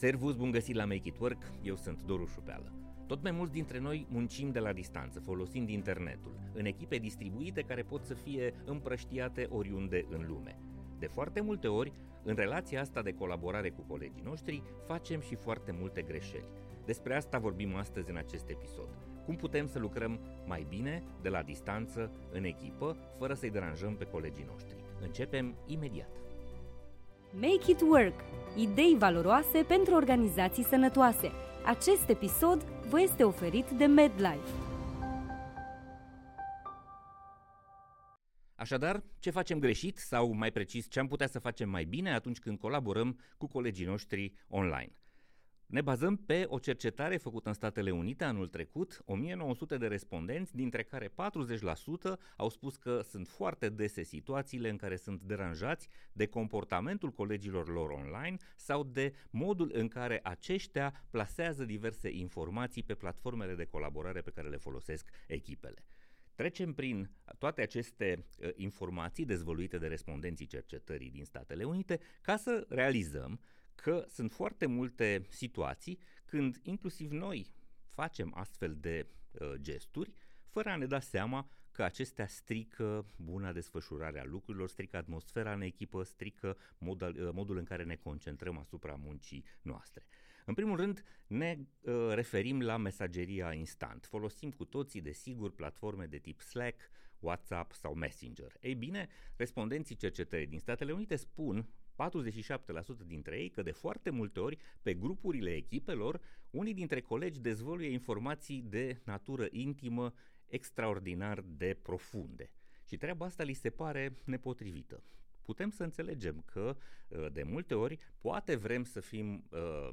Servus, bun găsit la Make It Work, eu sunt Doru Șupeală. Tot mai mulți dintre noi muncim de la distanță, folosind internetul, în echipe distribuite care pot să fie împrăștiate oriunde în lume. De foarte multe ori, în relația asta de colaborare cu colegii noștri, facem și foarte multe greșeli. Despre asta vorbim astăzi în acest episod. Cum putem să lucrăm mai bine, de la distanță, în echipă, fără să-i deranjăm pe colegii noștri. Începem imediat. Make it work! Idei valoroase pentru organizații sănătoase. Acest episod vă este oferit de MedLife. Așadar, ce facem greșit sau mai precis ce am putea să facem mai bine atunci când colaborăm cu colegii noștri online? Ne bazăm pe o cercetare făcută în Statele Unite anul trecut, 1900 de respondenți, dintre care 40% au spus că sunt foarte dese situațiile în care sunt deranjați de comportamentul colegilor lor online sau de modul în care aceștia plasează diverse informații pe platformele de colaborare pe care le folosesc echipele. Trecem prin toate aceste uh, informații dezvăluite de respondenții cercetării din Statele Unite ca să realizăm că sunt foarte multe situații când inclusiv noi facem astfel de uh, gesturi fără a ne da seama că acestea strică buna desfășurare a lucrurilor, strică atmosfera în echipă, strică modul, uh, modul în care ne concentrăm asupra muncii noastre. În primul rând, ne uh, referim la mesageria instant. Folosim cu toții, desigur, platforme de tip Slack, WhatsApp sau Messenger. Ei bine, respondenții cercetării din Statele Unite spun 47% dintre ei că de foarte multe ori pe grupurile echipelor unii dintre colegi dezvăluie informații de natură intimă extraordinar de profunde. Și treaba asta li se pare nepotrivită putem să înțelegem că uh, de multe ori poate vrem să fim, uh,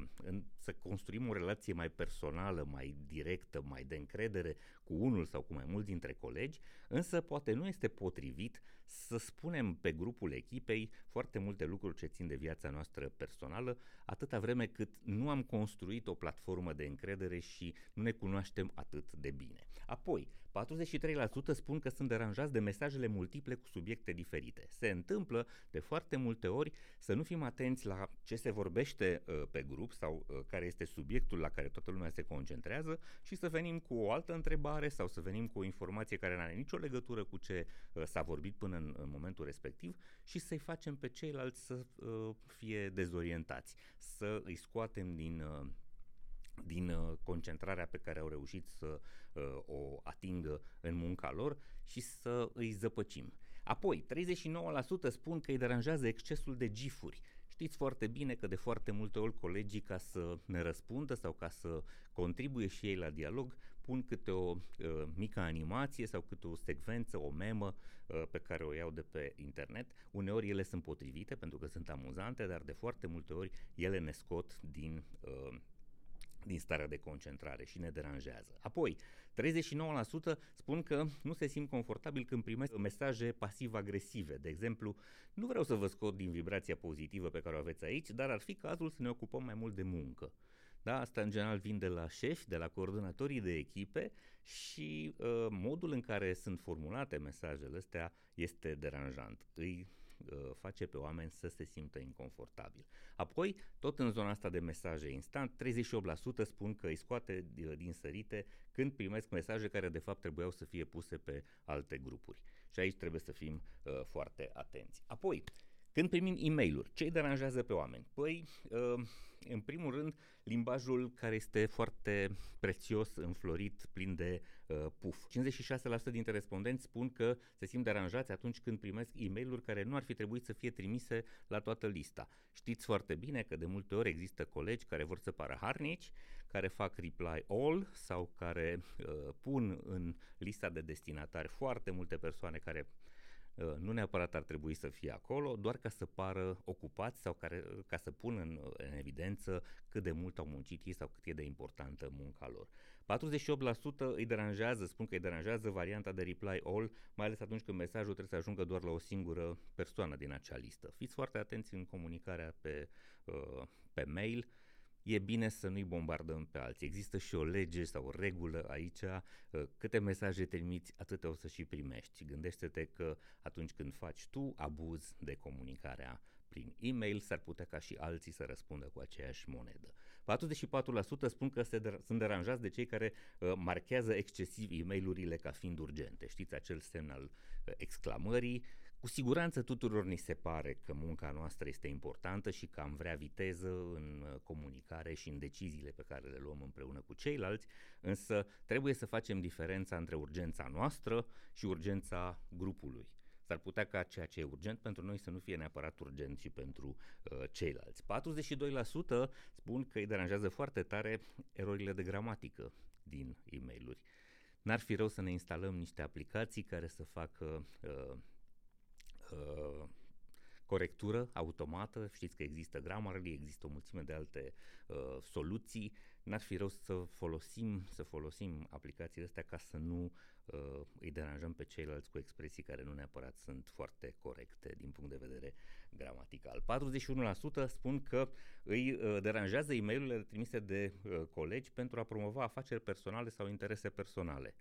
să construim o relație mai personală, mai directă, mai de încredere cu unul sau cu mai mulți dintre colegi, însă poate nu este potrivit să spunem pe grupul echipei foarte multe lucruri ce țin de viața noastră personală, atâta vreme cât nu am construit o platformă de încredere și nu ne cunoaștem atât de bine. Apoi, 43% spun că sunt deranjați de mesajele multiple cu subiecte diferite. Se întâmplă de foarte multe ori să nu fim atenți la ce se vorbește uh, pe grup sau uh, care este subiectul la care toată lumea se concentrează și să venim cu o altă întrebare sau să venim cu o informație care nu are nicio legătură cu ce uh, s-a vorbit până în, în momentul respectiv și să-i facem pe ceilalți să uh, fie dezorientați, să îi scoatem din uh, din uh, concentrarea pe care au reușit să uh, o atingă în munca lor și să îi zăpăcim. Apoi, 39% spun că îi deranjează excesul de gifuri. Știți foarte bine că de foarte multe ori colegii ca să ne răspundă sau ca să contribuie și ei la dialog pun câte o uh, mică animație sau câte o secvență, o memă uh, pe care o iau de pe internet. Uneori ele sunt potrivite pentru că sunt amuzante, dar de foarte multe ori ele ne scot din uh, din starea de concentrare și ne deranjează. Apoi, 39% spun că nu se simt confortabil când primesc mesaje pasiv-agresive. De exemplu, nu vreau să vă scot din vibrația pozitivă pe care o aveți aici, dar ar fi cazul să ne ocupăm mai mult de muncă. Da, asta în general vin de la șefi, de la coordonatorii de echipe și uh, modul în care sunt formulate mesajele astea este deranjant. Îi Uh, face pe oameni să se simtă inconfortabil. Apoi, tot în zona asta de mesaje instant, 38% spun că îi scoate uh, din sărite când primesc mesaje care de fapt trebuiau să fie puse pe alte grupuri. Și aici trebuie să fim uh, foarte atenți. Apoi, când primim e mail ce îi deranjează pe oameni? Păi, uh, în primul rând, limbajul care este foarte prețios, înflorit, plin de uh, puf. 56% dintre respondenți spun că se simt deranjați atunci când primesc e mail care nu ar fi trebuit să fie trimise la toată lista. Știți foarte bine că de multe ori există colegi care vor să pară harnici, care fac reply all sau care uh, pun în lista de destinatari foarte multe persoane care Uh, nu neapărat ar trebui să fie acolo, doar ca să pară ocupați sau care, ca să pună în, în evidență cât de mult au muncit ei sau cât e de importantă munca lor. 48% îi deranjează, spun că îi deranjează varianta de reply all, mai ales atunci când mesajul trebuie să ajungă doar la o singură persoană din acea listă. Fiți foarte atenți în comunicarea pe, uh, pe mail, e bine să nu-i bombardăm pe alții. Există și o lege sau o regulă aici, uh, câte mesaje trimiți, atâtea o să și primești. Gândește-te că atunci când faci tu abuz de comunicarea prin e-mail, s-ar putea ca și alții să răspundă cu aceeași monedă. 44% spun că se der- sunt deranjați de cei care uh, marchează excesiv e mail ca fiind urgente. Știți acel semn al uh, exclamării? Cu siguranță tuturor ni se pare că munca noastră este importantă și că am vrea viteză în uh, comunicare și în deciziile pe care le luăm împreună cu ceilalți, însă trebuie să facem diferența între urgența noastră și urgența grupului. S-ar putea ca ceea ce e urgent pentru noi să nu fie neapărat urgent și pentru uh, ceilalți. 42% spun că îi deranjează foarte tare erorile de gramatică din e mail N-ar fi rău să ne instalăm niște aplicații care să facă uh, uh, corectură automată, știți că există Grammarly, există o mulțime de alte uh, soluții, n-ar fi rău să folosim, să folosim aplicațiile astea ca să nu uh, îi deranjăm pe ceilalți cu expresii care nu neapărat sunt foarte corecte din punct de vedere gramatical. 41% spun că îi uh, deranjează e mail trimise de uh, colegi pentru a promova afaceri personale sau interese personale.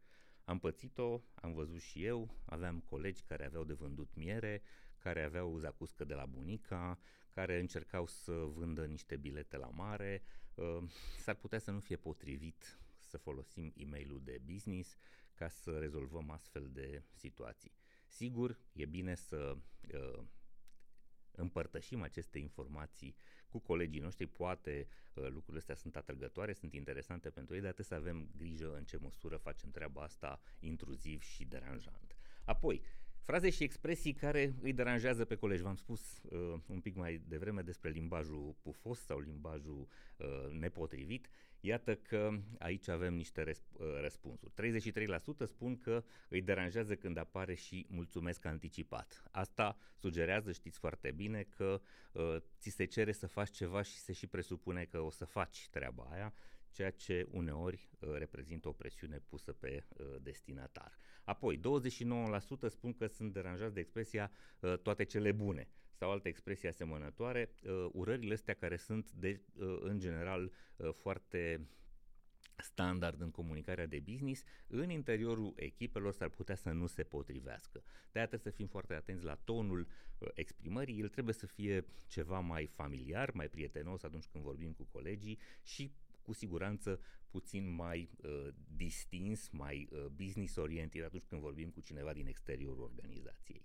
Am pățit-o, am văzut și eu, aveam colegi care aveau de vândut miere, care aveau zacuscă de la bunica, care încercau să vândă niște bilete la mare. Uh, s-ar putea să nu fie potrivit să folosim e mail de business ca să rezolvăm astfel de situații. Sigur, e bine să uh, împărtășim aceste informații cu colegii noștri, poate uh, lucrurile astea sunt atrăgătoare, sunt interesante pentru ei, dar trebuie să avem grijă în ce măsură facem treaba asta intruziv și deranjant. Apoi, Fraze și expresii care îi deranjează pe colegi. V-am spus uh, un pic mai devreme despre limbajul pufos sau limbajul uh, nepotrivit. Iată că aici avem niște răsp- uh, răspunsuri. 33% spun că îi deranjează când apare și mulțumesc anticipat. Asta sugerează, știți foarte bine, că uh, ți se cere să faci ceva și se și presupune că o să faci treaba aia ceea ce uneori uh, reprezintă o presiune pusă pe uh, destinatar. Apoi, 29% spun că sunt deranjați de expresia uh, toate cele bune sau alte expresii asemănătoare, urările astea care sunt de, în general foarte standard în comunicarea de business, în interiorul echipelor s-ar putea să nu se potrivească. De aia trebuie să fim foarte atenți la tonul exprimării, el trebuie să fie ceva mai familiar, mai prietenos atunci când vorbim cu colegii și cu siguranță puțin mai uh, distins, mai uh, business orientat atunci când vorbim cu cineva din exteriorul organizației.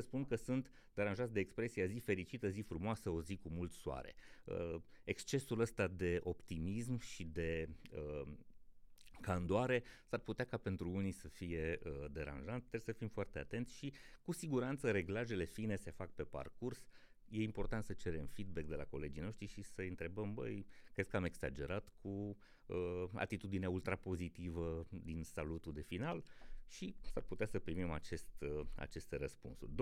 29% spun că sunt deranjați de expresia zi fericită, zi frumoasă, o zi cu mult soare. Uh, excesul ăsta de optimism și de uh, candoare, s-ar putea ca pentru unii să fie uh, deranjant, trebuie să fim foarte atenți și cu siguranță reglajele fine se fac pe parcurs, e important să cerem feedback de la colegii noștri și să întrebăm, băi, crezi că am exagerat cu uh, atitudinea ultrapozitivă din salutul de final și s-ar putea să primim acest, uh, aceste răspunsuri. 28%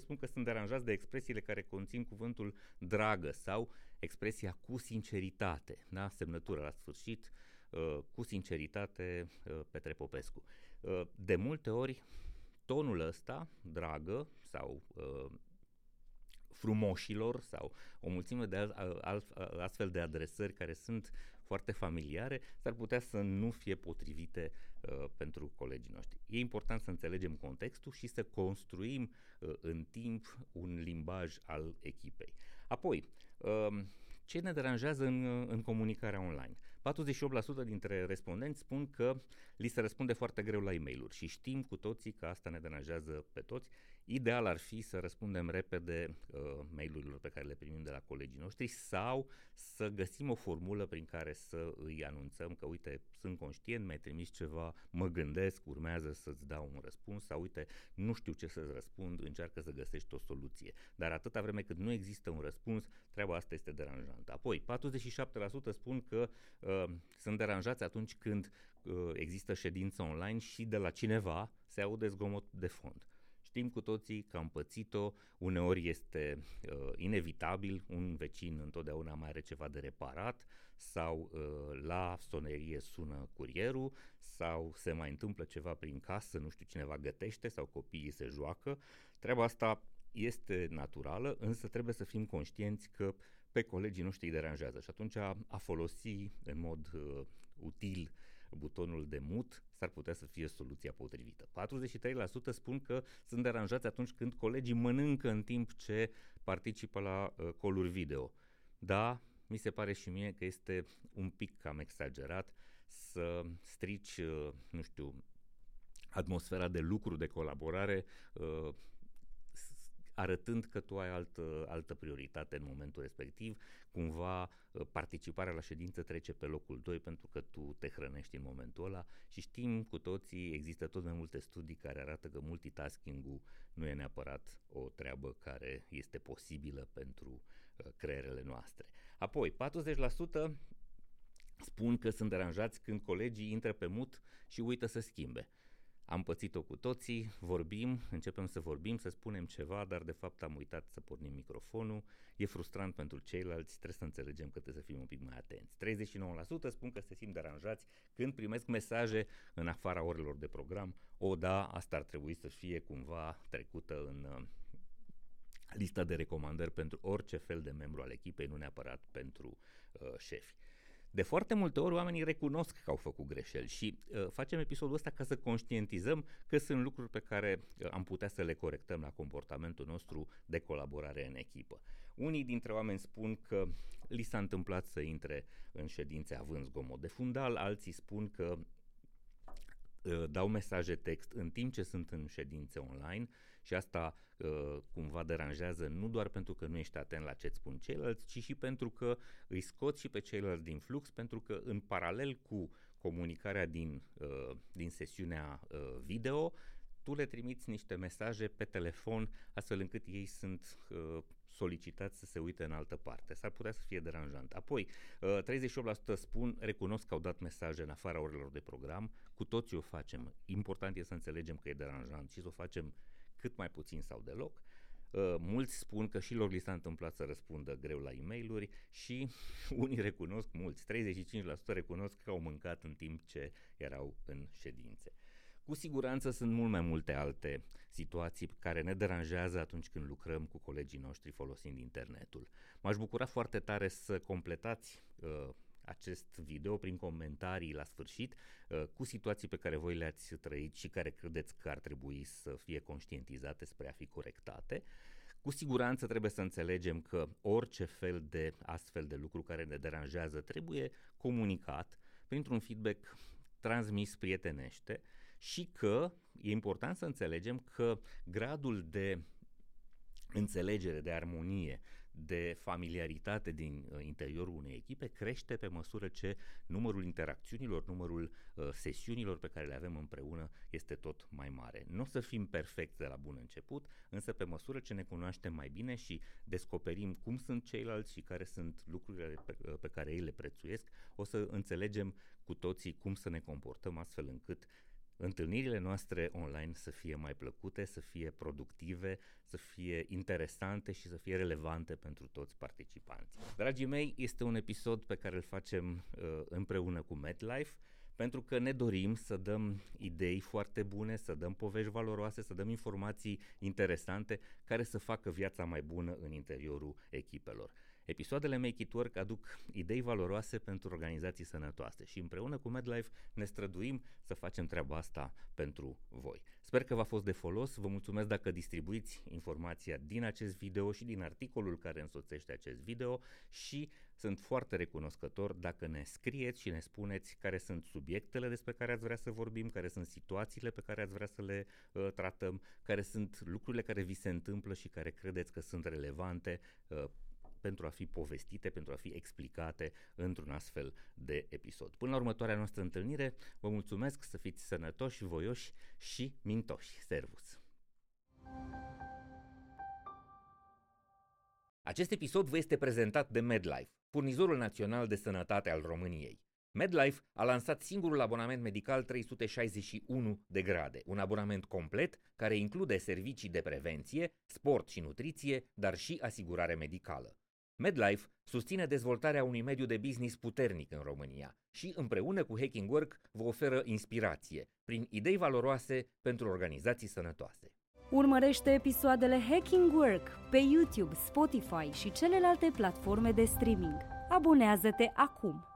spun că sunt deranjați de expresiile care conțin cuvântul dragă sau expresia cu sinceritate, da? semnătura la sfârșit, uh, cu sinceritate uh, Petre Popescu. Uh, de multe ori, tonul ăsta, dragă sau uh, frumoșilor sau o mulțime de astfel de adresări care sunt foarte familiare, s-ar putea să nu fie potrivite uh, pentru colegii noștri. E important să înțelegem contextul și să construim uh, în timp un limbaj al echipei. Apoi, uh, ce ne deranjează în, în comunicarea online? 48% dintre respondenți spun că li se răspunde foarte greu la e mail și știm cu toții că asta ne deranjează pe toți. Ideal ar fi să răspundem repede uh, mail-urilor pe care le primim de la colegii noștri sau să găsim o formulă prin care să îi anunțăm că uite, sunt conștient, mi-ai trimis ceva, mă gândesc, urmează să-ți dau un răspuns sau uite, nu știu ce să-ți răspund, încearcă să găsești o soluție. Dar atâta vreme cât nu există un răspuns, treaba asta este deranjantă. Apoi, 47% spun că uh, sunt deranjați atunci când uh, există ședință online și de la cineva se aude zgomot de fond. Știm cu toții că am pățit-o, uneori este uh, inevitabil, un vecin întotdeauna mai are ceva de reparat sau uh, la sonerie sună curierul sau se mai întâmplă ceva prin casă, nu știu, cineva gătește sau copiii se joacă. Treaba asta este naturală, însă trebuie să fim conștienți că pe colegii noștri îi deranjează și atunci a, a folosi în mod uh, util butonul de mut s-ar putea să fie soluția potrivită. 43% spun că sunt deranjați atunci când colegii mănâncă în timp ce participă la uh, coluri video. Da, mi se pare și mie că este un pic cam exagerat să strici, uh, nu știu, atmosfera de lucru, de colaborare, uh, arătând că tu ai altă, altă prioritate în momentul respectiv, cumva uh, participarea la ședință trece pe locul 2 pentru că tu te hrănești în momentul ăla și știm cu toții, există tot mai multe studii care arată că multitasking-ul nu e neapărat o treabă care este posibilă pentru creierele noastre. Apoi, 40% spun că sunt deranjați când colegii intră pe mut și uită să schimbe. Am pățit-o cu toții, vorbim, începem să vorbim, să spunem ceva, dar de fapt am uitat să pornim microfonul. E frustrant pentru ceilalți, trebuie să înțelegem că trebuie să fim un pic mai atenți. 39% spun că se simt deranjați când primesc mesaje în afara orelor de program. O, da, asta ar trebui să fie cumva trecută în uh, lista de recomandări pentru orice fel de membru al echipei, nu neapărat pentru uh, șefi. De foarte multe ori oamenii recunosc că au făcut greșeli și uh, facem episodul ăsta ca să conștientizăm că sunt lucruri pe care uh, am putea să le corectăm la comportamentul nostru de colaborare în echipă. Unii dintre oameni spun că li s-a întâmplat să intre în ședințe având zgomot de fundal, alții spun că uh, dau mesaje text în timp ce sunt în ședințe online și asta uh, cumva deranjează nu doar pentru că nu ești atent la ce-ți spun ceilalți, ci și pentru că îi scoți și pe ceilalți din flux, pentru că în paralel cu comunicarea din, uh, din sesiunea uh, video, tu le trimiți niște mesaje pe telefon astfel încât ei sunt uh, solicitați să se uite în altă parte. S-ar putea să fie deranjant. Apoi, uh, 38% spun, recunosc că au dat mesaje în afara orelor de program, cu toții o facem. Important e să înțelegem că e deranjant și să o facem cât mai puțin sau deloc. Uh, mulți spun că și lor li s-a întâmplat să răspundă greu la e mail și unii recunosc, mulți, 35% recunosc că au mâncat în timp ce erau în ședințe. Cu siguranță sunt mult mai multe alte situații care ne deranjează atunci când lucrăm cu colegii noștri folosind internetul. M-aș bucura foarte tare să completați uh, acest video prin comentarii la sfârșit uh, cu situații pe care voi le-ați trăit și care credeți că ar trebui să fie conștientizate spre a fi corectate. Cu siguranță trebuie să înțelegem că orice fel de astfel de lucru care ne deranjează trebuie comunicat printr-un feedback transmis prietenește și că e important să înțelegem că gradul de înțelegere, de armonie, de familiaritate din uh, interiorul unei echipe crește pe măsură ce numărul interacțiunilor, numărul uh, sesiunilor pe care le avem împreună este tot mai mare. Nu o să fim perfecti de la bun început, însă pe măsură ce ne cunoaștem mai bine și descoperim cum sunt ceilalți și care sunt lucrurile pe, uh, pe care ei le prețuiesc, o să înțelegem cu toții cum să ne comportăm astfel încât întâlnirile noastre online să fie mai plăcute, să fie productive, să fie interesante și să fie relevante pentru toți participanții. Dragii mei, este un episod pe care îl facem uh, împreună cu MedLife pentru că ne dorim să dăm idei foarte bune, să dăm povești valoroase, să dăm informații interesante care să facă viața mai bună în interiorul echipelor. Episoadele Make It Work aduc idei valoroase pentru organizații sănătoase și împreună cu MedLife ne străduim să facem treaba asta pentru voi. Sper că v-a fost de folos, vă mulțumesc dacă distribuiți informația din acest video și din articolul care însoțește acest video și sunt foarte recunoscător dacă ne scrieți și ne spuneți care sunt subiectele despre care ați vrea să vorbim, care sunt situațiile pe care ați vrea să le uh, tratăm, care sunt lucrurile care vi se întâmplă și care credeți că sunt relevante uh, pentru a fi povestite, pentru a fi explicate într-un astfel de episod. Până la următoarea noastră întâlnire, vă mulțumesc să fiți sănătoși, voioși și mintoși. Servus! Acest episod vă este prezentat de MedLife, furnizorul național de sănătate al României. MedLife a lansat singurul abonament medical 361 de grade, un abonament complet care include servicii de prevenție, sport și nutriție, dar și asigurare medicală. MedLife susține dezvoltarea unui mediu de business puternic în România și împreună cu Hacking Work vă oferă inspirație prin idei valoroase pentru organizații sănătoase. Urmărește episoadele Hacking Work pe YouTube, Spotify și celelalte platforme de streaming. Abonează-te acum!